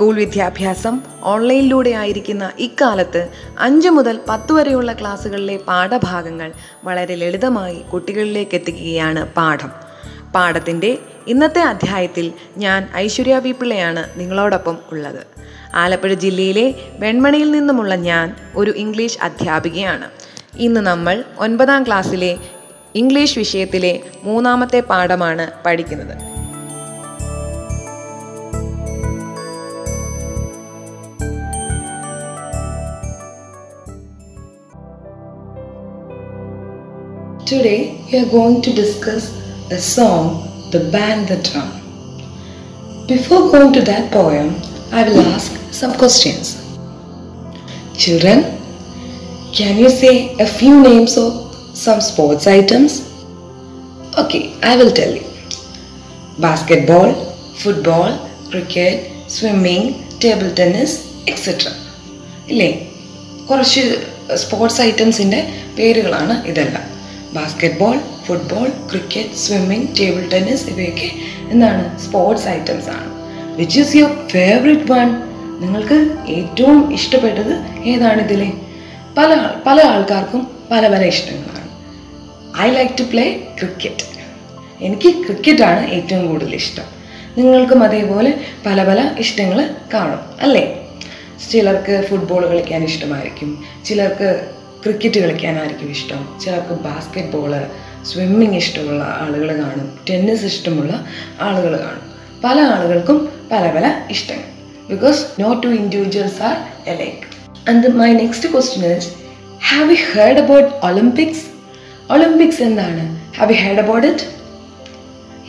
School വിദ്യാഭ്യാസം ഓൺലൈനിലൂടെ ആയിരിക്കുന്ന ഇക്കാലത്ത് അഞ്ച് മുതൽ പത്ത് വരെയുള്ള ക്ലാസ്സുകളിലെ പാഠഭാഗങ്ങൾ വളരെ ലളിതമായി കുട്ടികളിലേക്ക് എത്തിക്കുകയാണ് പാഠം. പാഠത്തിന്റെ ഇന്നത്തെ അധ്യായത്തിൽ ഞാൻ ഐശ്വര്യ വി പിള്ളയാണ് നിങ്ങളോടൊപ്പം ഉള്ളത്. ആലപ്പുഴ ജില്ലയിലെ വെൺമണിയിൽ നിന്നുമുള്ള ഞാൻ ഒരു ഇംഗ്ലീഷ് അധ്യാപികയാണ്. ഇന്ന് നമ്മൾ ഒൻപതാം ക്ലാസ്സിലെ ഇംഗ്ലീഷ് വിഷയത്തിലെ മൂന്നാമത്തെ പാഠമാണ് പഠിക്കുന്നത്. Today we are going to discuss a song, The Band the Drum. Before going to that poem, I will ask some questions. Children, can you say a few names of some sports items? Okay, I will tell you. Basketball, football, cricket, swimming, table tennis, etc. ഇല്ലേ കുറച്ച് sports ഐറ്റംസിന്റെ പേരുകളാണ് ഇതെല്ലാം basketball football cricket swimming table tennis ഇവയൊക്കെ എന്താണ് sports items ആണ്. Which is your favourite one നിങ്ങൾക്ക് ഏറ്റവും ഇഷ്ടപ്പെട്ടത് ഏതാണ് ഇതിലെ? പല പല ആൾക്കാർക്കും പല പല ഇഷ്ടങ്ങളാണ്. I like to play cricket എനിക്ക് ക്രിക്കറ്റാണ് ഏറ്റവും കൂടുതൽ ഇഷ്ടം. നിങ്ങൾക്കും അതേപോലെ പല പല ഇഷ്ടങ്ങൾ കാണും അല്ലേ? ചിലർക്ക് ഫുട്ബോൾ കളിക്കാൻ ഇഷ്ടമായിരിക്കും. ചിലർക്ക് ക്രിക്കറ്റ് കളിക്കാനായിരിക്കും ഇഷ്ടം. ചിലർക്ക് ബാസ്കറ്റ് ബോൾ സ്വിമ്മിങ് ഇഷ്ടമുള്ള ആളുകൾ കാണും. ടെന്നീസ് ഇഷ്ടമുള്ള ആളുകൾ കാണും. പല ആളുകൾക്കും പല പല ഇഷ്ടങ്ങൾ. Because no two individuals are alike and my next question is have you heard about Olympics Olympics എന്താണ്? Have you heard about it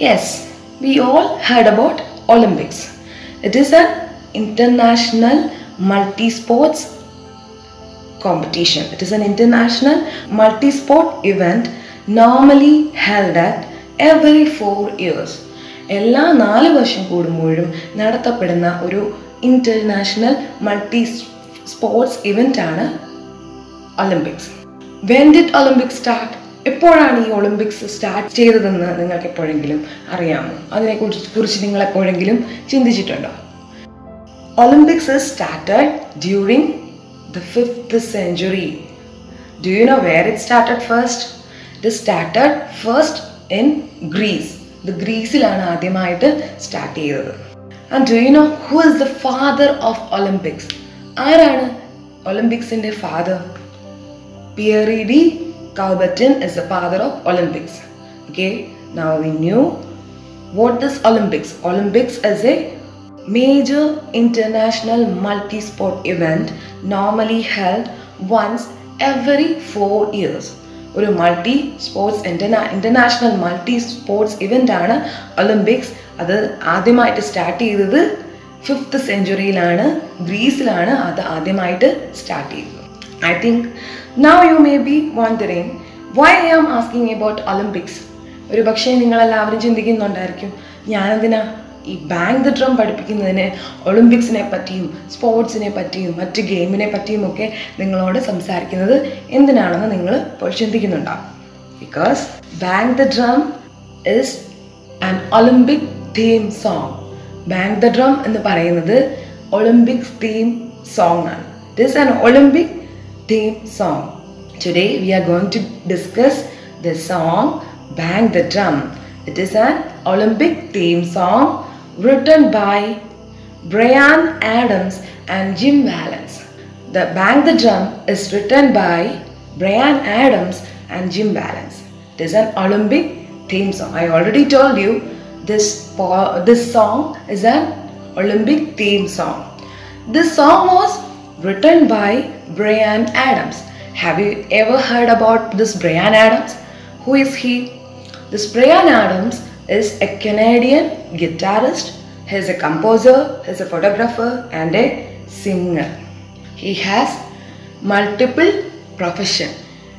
yes we all heard about Olympics it is a international multi sports competition. It is an international multi sport event normally held at every four years. എല്ലാ നാല് വർഷം കൂടുമ്പോഴും നടത്തപ്പെടുന്ന ഒരു international multi sports event ആണ് Olympics when did Olympics start എപ്പോഴാണ് ഈ Olympics start ചെയ്തതെന്ന് നിങ്ങൾക്ക് എപ്പോഴെങ്കിലും അറിയാമോ അതിനെക്കുറിച്ച് കുറിച്ച് നിങ്ങൾ എപ്പോഴെങ്കിലും ചിന്തിച്ചിട്ടുണ്ടോ Olympics started during the fifth century do you know where it started first ഇത് സ്റ്റാർട്ടഡ് ഫസ്റ്റ് ഇൻ ഗ്രീസ് ഇത് ഗ്രീസിലാണ് ആദ്യമായിട്ട് സ്റ്റാർട്ട് ചെയ്തത് and do you know who is the father of Olympics ആരാണ് ഒളിമ്പിക്സിന്റെ father Pierre D. Coubertin is the father of Olympics. Okay, now we knew what is Olympics. Olympics is a major international multi-sport event normally held once every four years ഒരു multi sports ഇന്റർനാ international multi sports event ആണ് Olympics അത് ആദ്യമായിട്ട് start ചെയ്തത് fifth സെഞ്ചുറിയിലാണ് ഗ്രീസിലാണ് അത് ആദ്യമായിട്ട് start ചെയ്തത്. I think now you may be wondering why I am asking about Olympics ഒരു പക്ഷേ നിങ്ങളെല്ലാവരും ചിന്തിക്കുന്നുണ്ടായിരിക്കും ഞാനെന്തിനാ ഈ ബാങ്ക് ദ ഡ്രം പഠിപ്പിക്കുന്നതിന് ഒളിമ്പിക്സിനെ പറ്റിയും സ്പോർട്സിനെ പറ്റിയും മറ്റ് ഗെയിമിനെ പറ്റിയും ഒക്കെ നിങ്ങളോട് സംസാരിക്കുന്നത് എന്തിനാണെന്ന് നിങ്ങൾ ഇപ്പോൾ ചിന്തിക്കുന്നുണ്ടാവും because bang the drum is an Olympic theme song bang the drum എന്ന് പറയുന്നത് ഒളിമ്പിക്സ് തീം സോങ് ആണ്. It is an Olympic theme song today we are going to discuss the song bang the drum it is an Olympic theme song. Written by Brian Adams and Jim Valance. The Bang the Drum is written by Brian Adams and Jim Valance. It is an Olympic theme song. I already told you this, this song is an Olympic theme song. This song was written by Brian Adams. Have you ever heard about this Brian Adams? Who is he? This Brian Adams is a Canadian guitarist, he is a composer, he is a photographer, and a singer. He has multiple profession.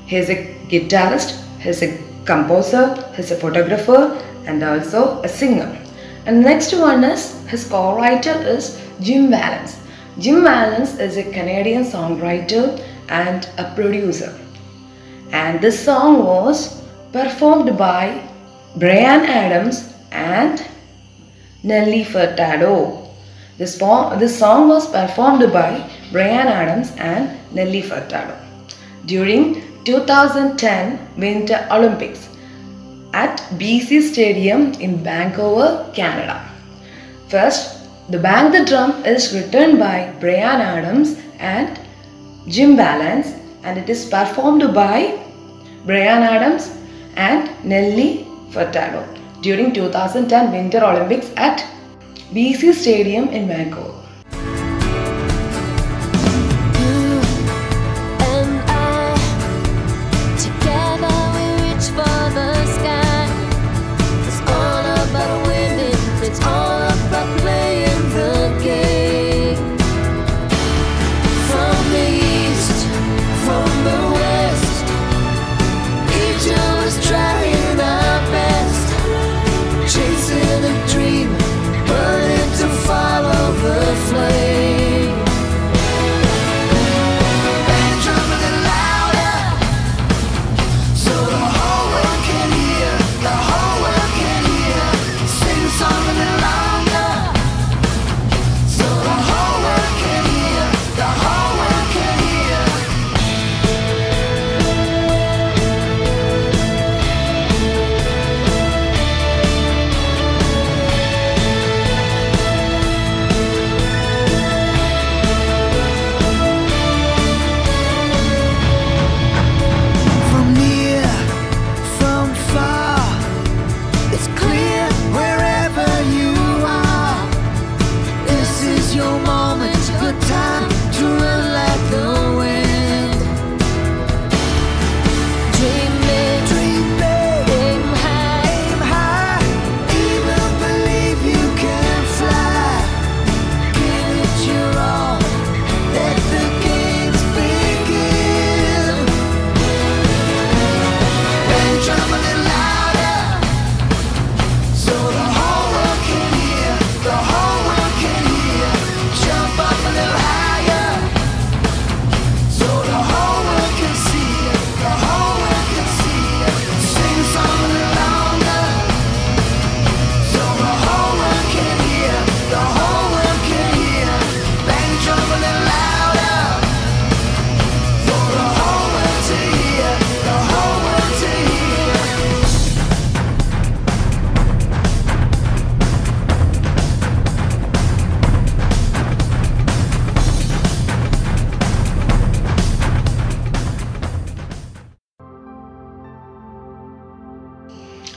He is a guitarist, he is a composer, he is a photographer and also a singer. And next one is his co-writer is Jim Valence. Jim Valence is a Canadian songwriter and a producer. And this song was performed by Brian Adams and Nelly Furtado. This, this song was performed by Brian Adams and Nelly Furtado during 2010 Winter Olympics at BC Stadium in Vancouver, Canada. First, The Bang the Drum is written by Brian Adams and Jim Valance and it is performed by Brian Adams and Nelly Furtado during 2010 Winter Olympics at BC Stadium in Vancouver.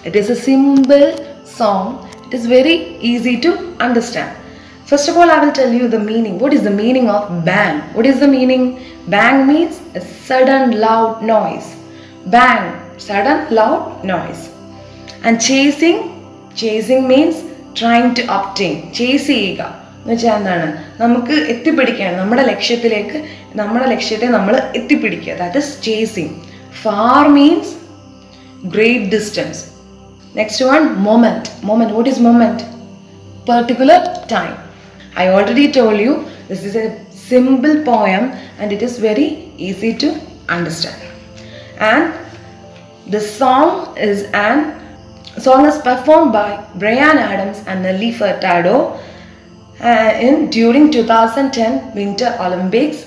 It is a simple song. It is very easy to understand. First of all, I will tell you the meaning. What is the meaning of bang? What is the meaning? Bang means a sudden loud noise. Bang, sudden loud noise. And chasing, chasing means trying to obtain. Chase ചെയ്യുക എന്ന് വെച്ചാൽ എന്താണ് നമുക്ക് എത്തിപ്പിടിക്കാൻ നമ്മുടെ ലക്ഷ്യത്തിലേക്ക് നമ്മുടെ ലക്ഷ്യത്തെ നമ്മൾ എത്തിപ്പിടിക്കുക that is chasing far means great distance. Next one, moment. Moment. What is moment? Particular time. I already told you this is a simple poem and it is very easy to understand. And the song is an song is performed by Brian Adams and Nelly Furtado uh, in during 2010 Winter Olympics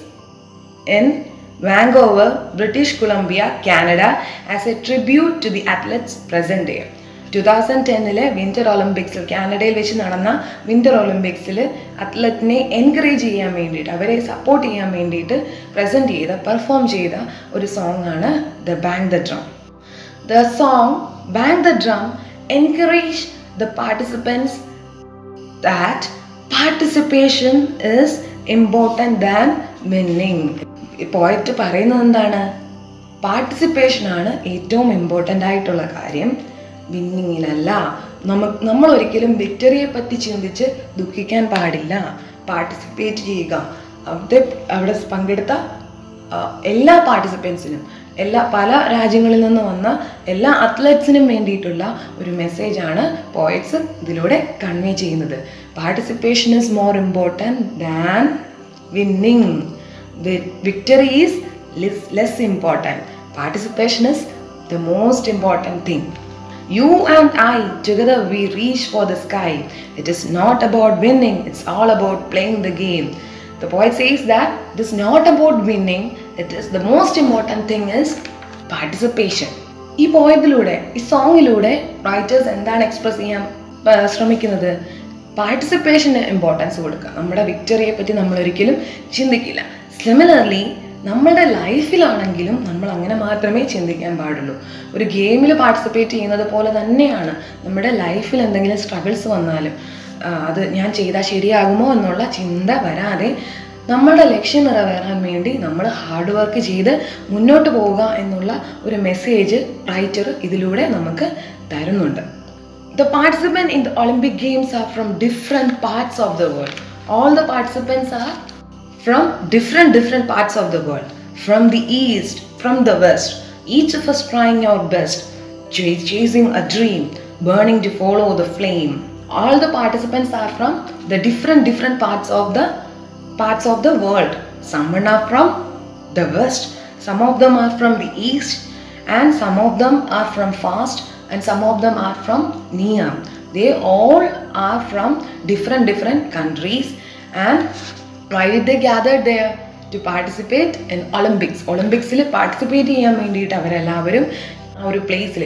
in Vancouver, British Columbia, Canada as a tribute to the athletes present there. Two thousand ടെന്നിലെ winter ഒളിമ്പിക്സിൽ കാനഡയിൽ വെച്ച് നടന്ന winter ഒളിമ്പിക്സിൽ അത്ലറ്റിനെ encourage ചെയ്യാൻ വേണ്ടിയിട്ട് അവരെ support ചെയ്യാൻ വേണ്ടിയിട്ട് പ്രസന്റ് ചെയ്ത പെർഫോം ചെയ്ത ഒരു സോങ് ആണ് the bang the drum the song bang the drum encourage the participants that participation is important than winning poet പറയുന്നത് എന്താണ്? പാർട്ടിസിപ്പേഷനാണ് ഏറ്റവും ഇമ്പോർട്ടന്റ് ആയിട്ടുള്ള കാര്യം. വിന്നിങ്ങിലല്ല നമുക്ക് നമ്മൾ ഒരിക്കലും വിക്ടറിയെ പറ്റി ചിന്തിച്ച് ദുഃഖിക്കാൻ പാടില്ല. പാർട്ടിസിപ്പേറ്റ് ചെയ്യുക. അവിടെ അവിടെ പങ്കെടുത്ത എല്ലാ പാർട്ടിസിപ്പൻസിനും എല്ലാ പല രാജ്യങ്ങളിൽ നിന്ന് വന്ന എല്ലാ അത്ലറ്റ്സിനും വേണ്ടിയിട്ടുള്ള ഒരു മെസ്സേജാണ് പോയറ്റ്സ് ഇതിലൂടെ കൺവേ ചെയ്യുന്നത്. Participation is more important than winning victory is less important participation is the most important thing You and I, together we reach for the sky. It is not about winning, it's all about playing the game. The poet says that it is not about winning, it is the most important thing is participation. ഈ പോയതിലൂടെ ഈ സോങ്ങിലൂടെ writers എന്താണ് express ചെയ്യാൻ ശ്രമിക്കുന്നത് പാർട്ടിസിപ്പേഷന് importance കൊടുക്കുക നമ്മുടെ വിക്ടറിയെ പറ്റി നമ്മൾ ഒരിക്കലും ചിന്തിക്കില്ല സിമിലർലി നമ്മുടെ ലൈഫിലാണെങ്കിലും നമ്മൾ അങ്ങനെ മാത്രമേ ചിന്തിക്കാൻ പാടുള്ളൂ. ഒരു ഗെയിമിൽ പാർട്ടിസിപ്പേറ്റ് ചെയ്യുന്നത് പോലെ തന്നെയാണ് നമ്മുടെ ലൈഫിൽ എന്തെങ്കിലും സ്ട്രഗിൾസ് വന്നാലും അത് ഞാൻ ചെയ്താൽ ശരിയാകുമോ എന്നുള്ള ചിന്ത വരാതെ നമ്മളുടെ ലക്ഷ്യം നിറവേറാൻ വേണ്ടി നമ്മൾ ഹാർഡ് വർക്ക് ചെയ്ത് മുന്നോട്ട് പോവുക എന്നുള്ള ഒരു മെസ്സേജ് റൈറ്റർ ഇതിലൂടെ നമുക്ക് തരുന്നുണ്ട്. The participant in the Olympic games are from different parts of the world all the participants are from different different parts of the world. From the east, from the west. Each of us trying our best, ch- chasing a dream, burning to follow the flame. All the participants are from the different different parts of the parts of the world. Some are from the west, some of them are from the east, and some of them are from fast, and some of them are from near. They all are from different different countries, and why did the gather there? To participate in Olympics. ഒളിമ്പിക്സിൽ participate ചെയ്യാൻ വേണ്ടിയിട്ട് അവരെല്ലാവരും ആ ഒരു പ്ലേസിൽ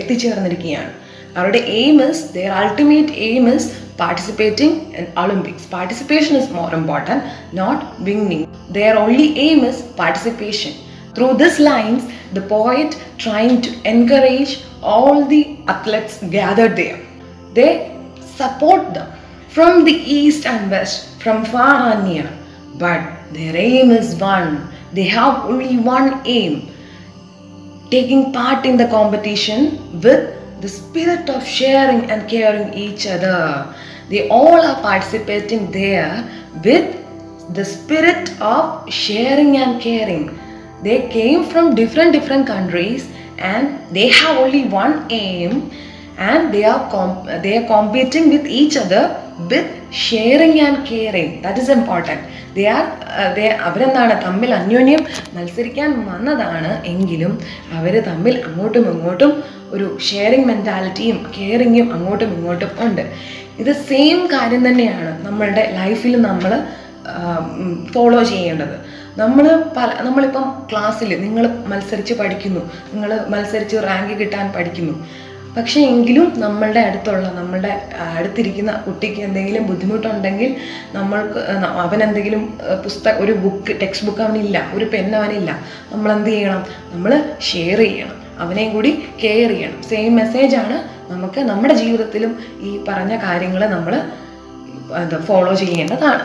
എത്തിച്ചേർന്നിരിക്കുകയാണ് അവരുടെ aim is their ultimate aim is participating in Olympics participation is more important not winning their only aim is participation through this lines the poet trying to encourage all the athletes gathered there. They support them from the east and west, from far and near. But their aim is one. They have only one aim taking part in the competition with the spirit of sharing and caring each other. They all are participating there with the spirit of sharing and caring. They came from different different countries and they have only one aim and they are comp- they are competing with each other with sharing and caring. That is important. They are they അവരെന്താണ് തമ്മിൽ അന്യോന്യം മത്സരിക്കാൻ വന്നതാണ് എങ്കിലും അവർ തമ്മിൽ അങ്ങോട്ടും ഇങ്ങോട്ടും ഒരു ഷെയറിങ് മെന്റാലിറ്റിയും കെയറിങ്ങും അങ്ങോട്ടും ഇങ്ങോട്ടും ഉണ്ട്. ഇത് സെയിം കാര്യം തന്നെയാണ് നമ്മളുടെ ലൈഫിൽ നമ്മൾ ഫോളോ ചെയ്യേണ്ടത്. നമ്മൾ പല നമ്മളിപ്പം ക്ലാസ്സിൽ നിങ്ങൾ മത്സരിച്ച് പഠിക്കുന്നു. നിങ്ങൾ മത്സരിച്ച് റാങ്ക് കിട്ടാൻ പഠിക്കുന്നു. പക്ഷേ എങ്കിലും നമ്മളുടെ അടുത്തുള്ള നമ്മളുടെ അടുത്തിരിക്കുന്ന കുട്ടിക്ക് എന്തെങ്കിലും ബുദ്ധിമുട്ടുണ്ടെങ്കിൽ നമ്മൾക്ക് അവൻ എന്തെങ്കിലും പുസ്തക ഒരു ബുക്ക് ടെക്സ്റ്റ് ബുക്ക് അവനില്ല ഒരു പെൻ അവനില്ല നമ്മൾ എന്ത് ചെയ്യണം? നമ്മൾ ഷെയർ ചെയ്യണം. അവനെയും കൂടി കെയർ ചെയ്യണം. സെയിം മെസ്സേജാണ് നമുക്ക് നമ്മുടെ ജീവിതത്തിലും ഈ പറഞ്ഞ കാര്യങ്ങൾ നമ്മൾ ഫോളോ ചെയ്യേണ്ടതാണ്.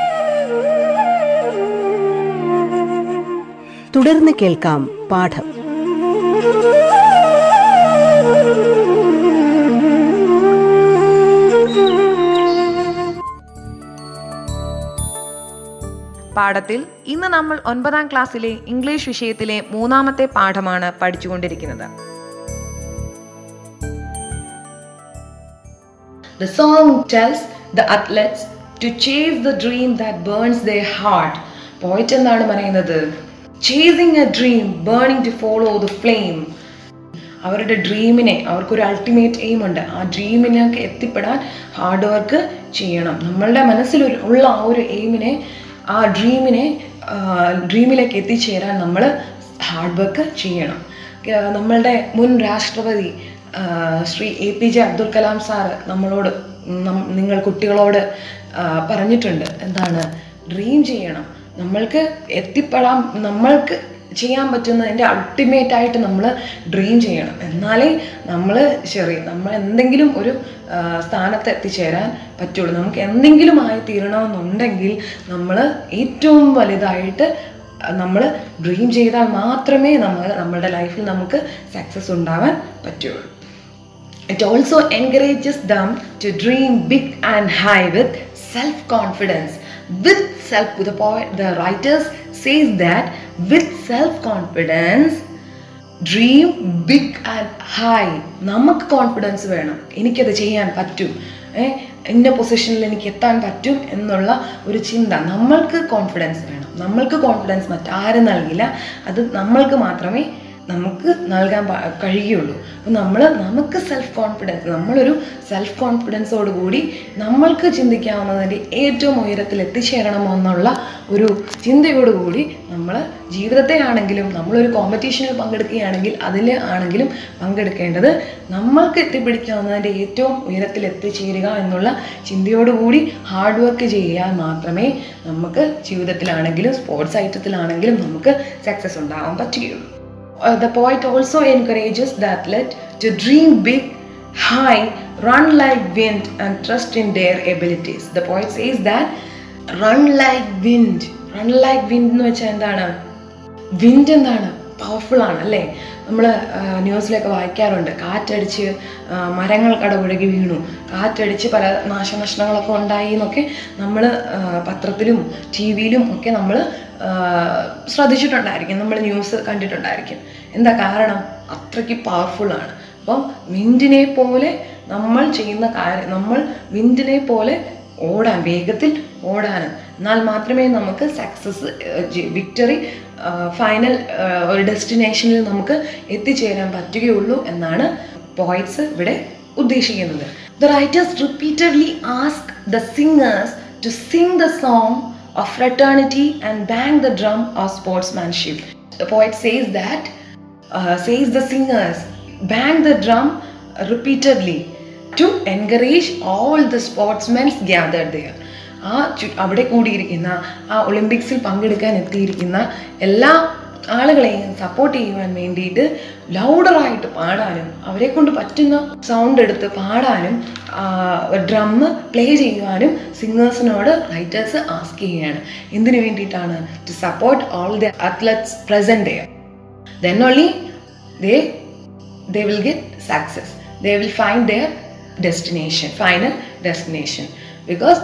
തുടർന്ന് കേൾക്കാം പാഠം. പാഠത്തിൽ ഇന്ന് നമ്മൾ ഒൻപതാം ക്ലാസ്സിലെ ഇംഗ്ലീഷ് വിഷയത്തിലെ മൂന്നാമത്തെ പാഠമാണ് പഠിച്ചുകൊണ്ടിരിക്കുന്നത്. The song tells the athletes to chase the dream that burns their heart. Poet എന്താണ് പറയുന്നത്? Chasing a dream burning to follow the flame അവരുടെ ഡ്രീമിനെ അവർക്കൊരു അൾട്ടിമേറ്റ് എയിം ഉണ്ട്. ആ ഡ്രീമിനൊക്കെ എത്തിപ്പെടാൻ ഹാർഡ് വർക്ക് ചെയ്യണം. നമ്മളുടെ മനസ്സിൽ ഉള്ള ആ ഒരു എയിമിനെ ആ ഡ്രീമിനെ ഡ്രീമിലേക്ക് എത്തിച്ചേരാൻ നമ്മൾ ഹാർഡ് വർക്ക് ചെയ്യണം. നമ്മളുടെ മുൻ രാഷ്ട്രപതി Shri A P J Abdul Kalam sir നമ്മളോട് നിങ്ങൾ കുട്ടികളോട് പറഞ്ഞിട്ടുണ്ട്. എന്താണ്? ഡ്രീം ചെയ്യണം. നമ്മൾക്ക് എത്തിപ്പെടാൻ നമ്മൾക്ക് ചെയ്യാൻ പറ്റുന്നതിന്റെ അൾട്ടിമേറ്റ് ആയിട്ട് നമ്മൾ ഡ്രീം ചെയ്യണം. എന്നാലേ നമ്മൾ ശരി നമ്മൾ എന്തെങ്കിലും ഒരു സ്ഥാനത്ത് എത്തിച്ചേരാൻ പറ്റുള്ളൂ. നമുക്ക് എന്തെങ്കിലും ആയി തീരണമെന്നുണ്ടെങ്കിൽ നമ്മൾ ഏറ്റവും വലുതായിട്ട് നമ്മൾ ഡ്രീം ചെയ്താൽ മാത്രമേ നമ്മൾ നമ്മുടെ ലൈഫിൽ നമുക്ക് സക്സസ് ഉണ്ടാവാൻ പറ്റുള്ളൂ. It also encourages them to dream big and high with self-confidence. With self, the poet, the writers says that with self-confidence, dream big and high നമുക്ക് കോൺഫിഡൻസ് വേണം. എനിക്കത് ചെയ്യാൻ പറ്റും. ഇന്ന പൊസിഷനിൽ എനിക്ക് എത്താൻ പറ്റും എന്നുള്ള ഒരു ചിന്ത. നമ്മൾക്ക് കോൺഫിഡൻസ് വേണം. നമ്മൾക്ക് കോൺഫിഡൻസ് മറ്റാരും നൽകില്ല. അത് നമ്മൾക്ക് മാത്രമേ നമുക്ക് നൽകാൻ കഴിയുള്ളൂ. അപ്പം നമ്മൾ നമുക്ക് സെൽഫ് കോൺഫിഡൻസ് നമ്മളൊരു സെൽഫ് കോൺഫിഡൻസോട് കൂടി നമ്മൾക്ക് ചിന്തിക്കാവുന്നതിന്റെ ഏറ്റവും ഉയരത്തിൽ എത്തിച്ചേരണമോ എന്നുള്ള ഒരു ചിന്തയോടുകൂടി നമ്മൾ ജീവിതത്തെ ആണെങ്കിലും നമ്മളൊരു കോമ്പറ്റീഷനിൽ പങ്കെടുക്കുകയാണെങ്കിൽ അതിൽ ആണെങ്കിലും പങ്കെടുക്കേണ്ടത് നമ്മൾക്ക് എത്തിപ്പിടിക്കാവുന്നതിന്റെ ഏറ്റവും ഉയരത്തിൽ എത്തിച്ചേരുക എന്നുള്ള ചിന്തയോടുകൂടി ഹാർഡ് വർക്ക് ചെയ്യാൻ മാത്രമേ നമുക്ക് ജീവിതത്തിലാണെങ്കിലും സ്പോർട്സ് ഐറ്റത്തിലാണെങ്കിലും നമുക്ക് സക്സസ് ഉണ്ടാകാൻ പറ്റുകയുള്ളൂ. Uh, the poet also encourages the athlete to dream big, high, run like wind, and trust in their abilities. The poet says that run like wind. Run like wind എന്ന് വെച്ചാൽ എന്താണ് wind എന്താണ് powerful ആണ് നമ്മൾ ന്യൂസിലൊക്കെ വായിക്കാറുണ്ട്. കാറ്റടിച്ച് മരങ്ങൾ കടപുഴകി വീണു. കാറ്റടിച്ച് പല നാശനഷ്ടങ്ങളൊക്കെ ഉണ്ടായി എന്നൊക്കെ നമ്മൾ പത്രത്തിലും ടി വിയിലും ഒക്കെ നമ്മൾ ശ്രദ്ധിച്ചിട്ടുണ്ടായിരിക്കും. നമ്മൾ ന്യൂസ് കണ്ടിട്ടുണ്ടായിരിക്കും. എന്താ കാരണം? അത്രയ്ക്ക് പവർഫുള്ളാണ് അപ്പം വിൻഡിനെ പോലെ നമ്മൾ ചെയ്യുന്ന കാര്യം നമ്മൾ വിൻഡിനെ പോലെ ഓടാൻ വേഗത്തിൽ ഓടാൻ എന്നാൽ മാത്രമേ നമുക്ക് സക്സസ് വിക്ടറി ഫൈനൽ ഒരു ഡെസ്റ്റിനേഷനിൽ നമുക്ക് എത്തിച്ചേരാൻ പറ്റുകയുള്ളൂ എന്നാണ് പോയിറ്റ്സ് ഇവിടെ ഉദ്ദേശിക്കുന്നത്. The writers repeatedly ask the singers to sing the song of eternity and bang the drum of sportsmanship poet says that says the singers bang the drum repeatedly to encourage all the sportsmen gather there ആ ചു അവിടെ കൂടിയിരിക്കുന്ന ആ ഒളിമ്പിക്സിൽ പങ്കെടുക്കാൻ എത്തിയിരിക്കുന്ന എല്ലാ ആളുകളെയും support ചെയ്യുവാൻ വേണ്ടിയിട്ട് ലൗഡറായിട്ട് പാടാനും അവരെ കൊണ്ട് പറ്റുന്ന സൗണ്ട് എടുത്ത് പാടാനും ഡ്രമ്മ് പ്ലേ ചെയ്യുവാനും സിംഗേഴ്സിനോട് റൈറ്റേഴ്സ് ആസ്ക് ചെയ്യുകയാണ്. എന്തിനു വേണ്ടിയിട്ടാണ്? To support all the athletes present there then only they they will get success they will find their destination final destination. Because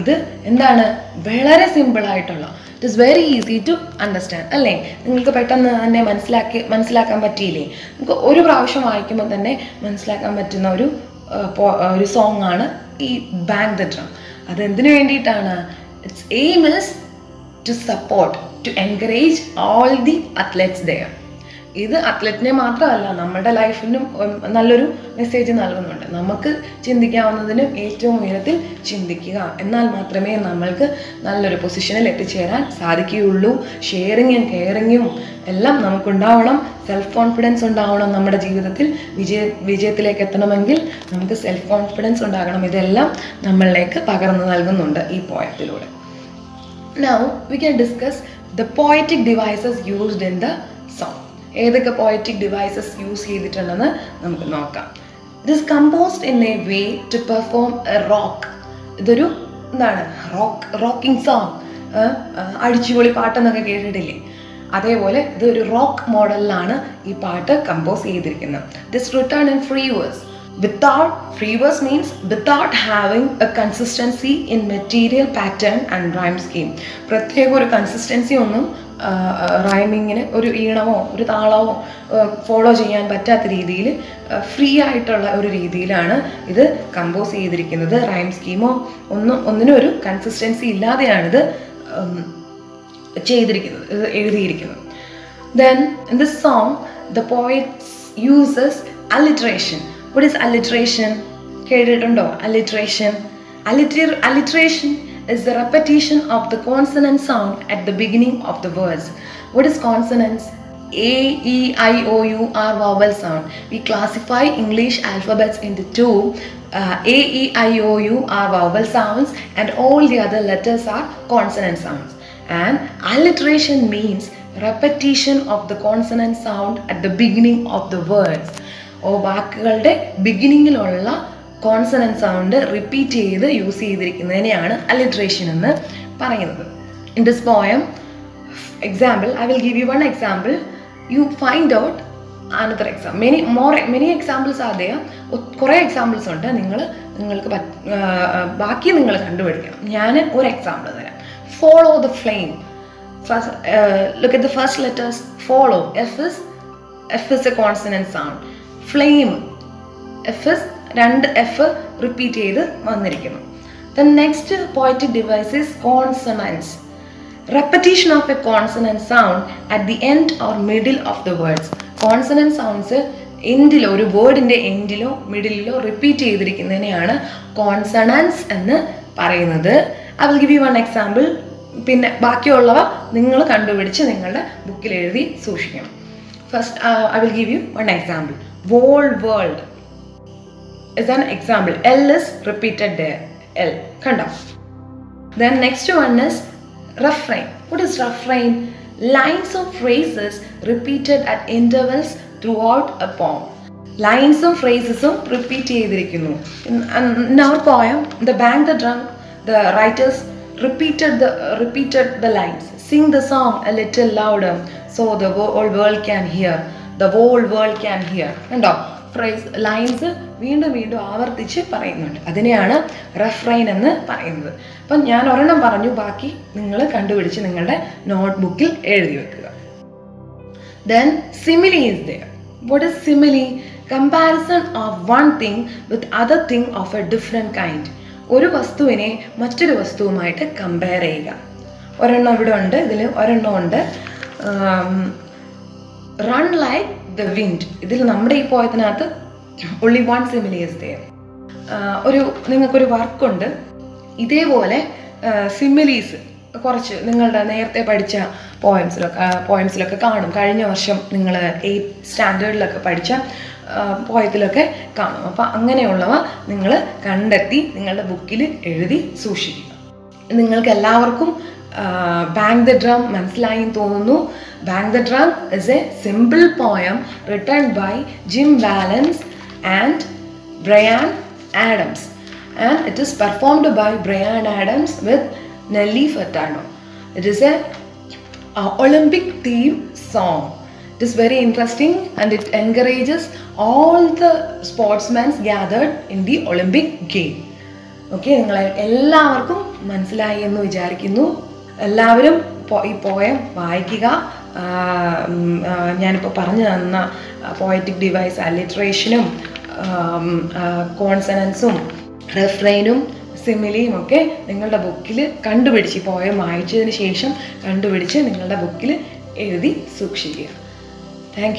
ഇത് എന്താണ്? വളരെ സിമ്പിൾ ആയിട്ടുള്ള. It is very easy to understand അല്ലേ? നിങ്ങൾക്ക് പെട്ടെന്ന് തന്നെ മനസ്സിലാക്കി മനസ്സിലാക്കാൻ പറ്റിയില്ലേ? നമുക്ക് ഒരു പ്രാവശ്യം വായിക്കുമ്പോൾ തന്നെ മനസ്സിലാക്കാൻ പറ്റുന്ന ഒരു ഒരു സോങ് ആണ് ഈ ബാങ്ക് ദ ഡ്രം അത് എന്തിനു വേണ്ടിയിട്ടാണ്? Its aim is to support to encourage all the athletes there ഇത് അത്ലറ്റിനെ മാത്രമല്ല നമ്മുടെ ലൈഫിനും നല്ലൊരു മെസ്സേജ് നൽകുന്നുണ്ട്. നമുക്ക് ചിന്തിക്കാവുന്നതിനും ഏറ്റവും ഉയരത്തിൽ ചിന്തിക്കുക. എന്നാൽ മാത്രമേ നമ്മൾക്ക് നല്ലൊരു പൊസിഷനിൽ എത്തിച്ചേരാൻ സാധിക്കുകയുള്ളൂ. ഷെയറിങ്ങും കെയറിങ്ങും എല്ലാം നമുക്കുണ്ടാവണം. സെൽഫ് കോൺഫിഡൻസ് ഉണ്ടാവണം നമ്മുടെ ജീവിതത്തിൽ. വിജയ വിജയത്തിലേക്ക് എത്തണമെങ്കിൽ നമുക്ക് സെൽഫ് കോൺഫിഡൻസ് ഉണ്ടാകണം. ഇതെല്ലാം നമ്മളിലേക്ക് പകർന്നു നൽകുന്നുണ്ട് ഈ പോയത്തിലൂടെ now we can discuss the poetic devices used in the song. ഏതൊക്കെ പോയറ്റിക് ഡിവൈസസ് യൂസ് ചെയ്തിട്ടുണ്ടെന്ന് നമുക്ക് നോക്കാം. It is composed in a way to perform a rock ഇതൊരു എന്താണ്? റോക്ക് റോക്കിംഗ് സോങ് അടിച്ചുപൊളി പാട്ടെന്നൊക്കെ കേട്ടിട്ടില്ലേ? അതേപോലെ ഇത് ഒരു റോക്ക് മോഡലിലാണ് ഈ പാട്ട് കമ്പോസ് ചെയ്തിരിക്കുന്നത്. This written in free verse without free verse means without having a consistency in material pattern and rhyme scheme. പ്രത്യേക ഒരു കൺസിസ്റ്റൻസി ഒന്നും റൈമിങ്ങിന് ഒരു ഈണമോ ഒരു താളമോ ഫോളോ ചെയ്യാൻ പറ്റാത്ത രീതിയിൽ ഫ്രീ ആയിട്ടുള്ള ഒരു രീതിയിലാണ് ഇത് കമ്പോസ് ചെയ്തിരിക്കുന്നത്. റൈം സ്കീമോ ഒന്നും ഒന്നിനും ഒരു കൺസിസ്റ്റൻസി ഇല്ലാതെയാണിത് ചെയ്തിരിക്കുന്നത് എഴുതിയിരിക്കുന്നത്. Then in this song the poet uses alliteration. What is alliteration? കേട്ടിട്ടുണ്ടോ? Alliteration. Alliter- alliteration is the repetition of the consonant sound at the beginning of the words what is consonants A, E, I, O, U are vowel sound. We classify English alphabets into two. Uh, A, E, I, O, U are vowel sounds and all the other letters are consonant sounds. And alliteration means repetition of the consonant sound at the beginning of the words. ഓ വാക്കുകളുടെ ബിഗിനിങ്ങിലുള്ള consonant sound repeat ചെയ്ത് use ചെയ്തിരിക്കുന്നതിനെയാണ് alliteration എന്ന് പറയുന്നത്. In this poem example I will give you one example you find out another exam many more many examples O- കുറേ examples ഉണ്ട്. നിങ്ങൾ നിങ്ങൾക്ക് ബാക്കി നിങ്ങൾ കണ്ടുപിടിക്കണം. ഞാൻ ഒരു എക്സാമ്പിൾ തരാം. Follow the flame look the first letters follow F is F is a consonant sound flame F is രണ്ട് എഫ് റിപ്പീറ്റ് ചെയ്ത് വന്നിരിക്കുന്നു. The next poetic device is consonance repetition of a consonant sound at the end or middle of the words consonant sounds എൻഡിലോ ഒരു വേർഡിന്റെ എൻഡിലോ മിഡിലിലോ repeat ചെയ്തിരിക്കുന്നതിനെയാണ് consonance എന്ന് പറയുന്നത്. I will give you one example പിന്നെ ബാക്കിയുള്ളവ നിങ്ങൾ കണ്ടുപിടിച്ച് നിങ്ങളുടെ ബുക്കിൽ എഴുതി സൂക്ഷിക്കണം. First I will give you one example whole world is an example. L is repeated there. L. Kanda. Then next one is refrain. What is refrain? Lines of phrases repeated at intervals throughout a poem. ലൈൻസും ഫ്രേസസും repeat ചെയ്തിരിക്കുന്നു in our poem the bank the drum the writers repeated the repeated the lines sing the song a little louder so the whole world can hear the whole world can hear കണ്ടോ Phrase lines വീണ്ടും വീണ്ടും ആവർത്തിച്ച് പറയുന്നുണ്ട്. അതിനെയാണ് റെഫ്രൈൻ എന്ന് പറയുന്നത്. അപ്പം ഞാൻ ഒരെണ്ണം പറഞ്ഞു ബാക്കി നിങ്ങൾ കണ്ടുപിടിച്ച് നിങ്ങളുടെ നോട്ട്ബുക്കിൽ എഴുതി വെക്കുക. Then simile is there what is simile comparison of one thing with other thing of a different kind ഒരു വസ്തുവിനെ മറ്റൊരു വസ്തുവുമായിട്ട് കമ്പയർ ചെയ്യുക. ഒരെണ്ണം ഇവിടെ ഉണ്ട് ഇതിൽ ഒരെണ്ണം ഉണ്ട്. റൺ ലൈക്ക് ദ വിൻഡ് ഇതിൽ നമ്മുടെ ഈ പോയത്തിനകത്ത് ഒള്ളി വൺ സിമിലിയസ് ദയർ ഒരു നിങ്ങൾക്കൊരു വർക്കുണ്ട്. ഇതേപോലെ സിമിലീസ് കുറച്ച് നിങ്ങളുടെ നേരത്തെ പഠിച്ച പോയംസിലൊക്കെ പോയംസിലൊക്കെ കാണും. കഴിഞ്ഞ വർഷം നിങ്ങൾ എയ്ത്ത് സ്റ്റാൻഡേർഡിലൊക്കെ പഠിച്ച പോയത്തിലൊക്കെ കാണും. അപ്പം അങ്ങനെയുള്ളവ നിങ്ങൾ കണ്ടെത്തി നിങ്ങളുടെ ബുക്കിൽ എഴുതി സൂക്ഷിക്കുക. നിങ്ങൾക്ക് എല്ലാവർക്കും ബാങ്ക് ദ ഡ്രം മനസ്സിലായി തോന്നുന്നു. Bang the drum is a simple poem written by Jim Vallance and Bryan Adams and it is performed by Bryan Adams with Nelly ഫെറ്റാണോ it is a Olympic theme song It is very interesting and it encourages all the sportsmen gathered in the Olympic game okay നിങ്ങളെ എല്ലാവർക്കും മനസ്സിലായി എന്ന് വിചാരിക്കുന്നു. എല്ലാവരും ഈ poem വായിക്കുക. ഞാനിപ്പോൾ പറഞ്ഞു തന്ന പോയറ്റിക് ഡിവൈസ് അലിട്രേഷനും കോൺസണൻസും റെഫ്രൈനും സിമിലിയും ഒക്കെ നിങ്ങളുടെ ബുക്കിൽ കണ്ടുപിടിച്ച് ഈ പോയം വായിച്ചതിന് ശേഷം കണ്ടുപിടിച്ച് നിങ്ങളുടെ ബുക്കിൽ എഴുതി സൂക്ഷിക്കുക. താങ്ക്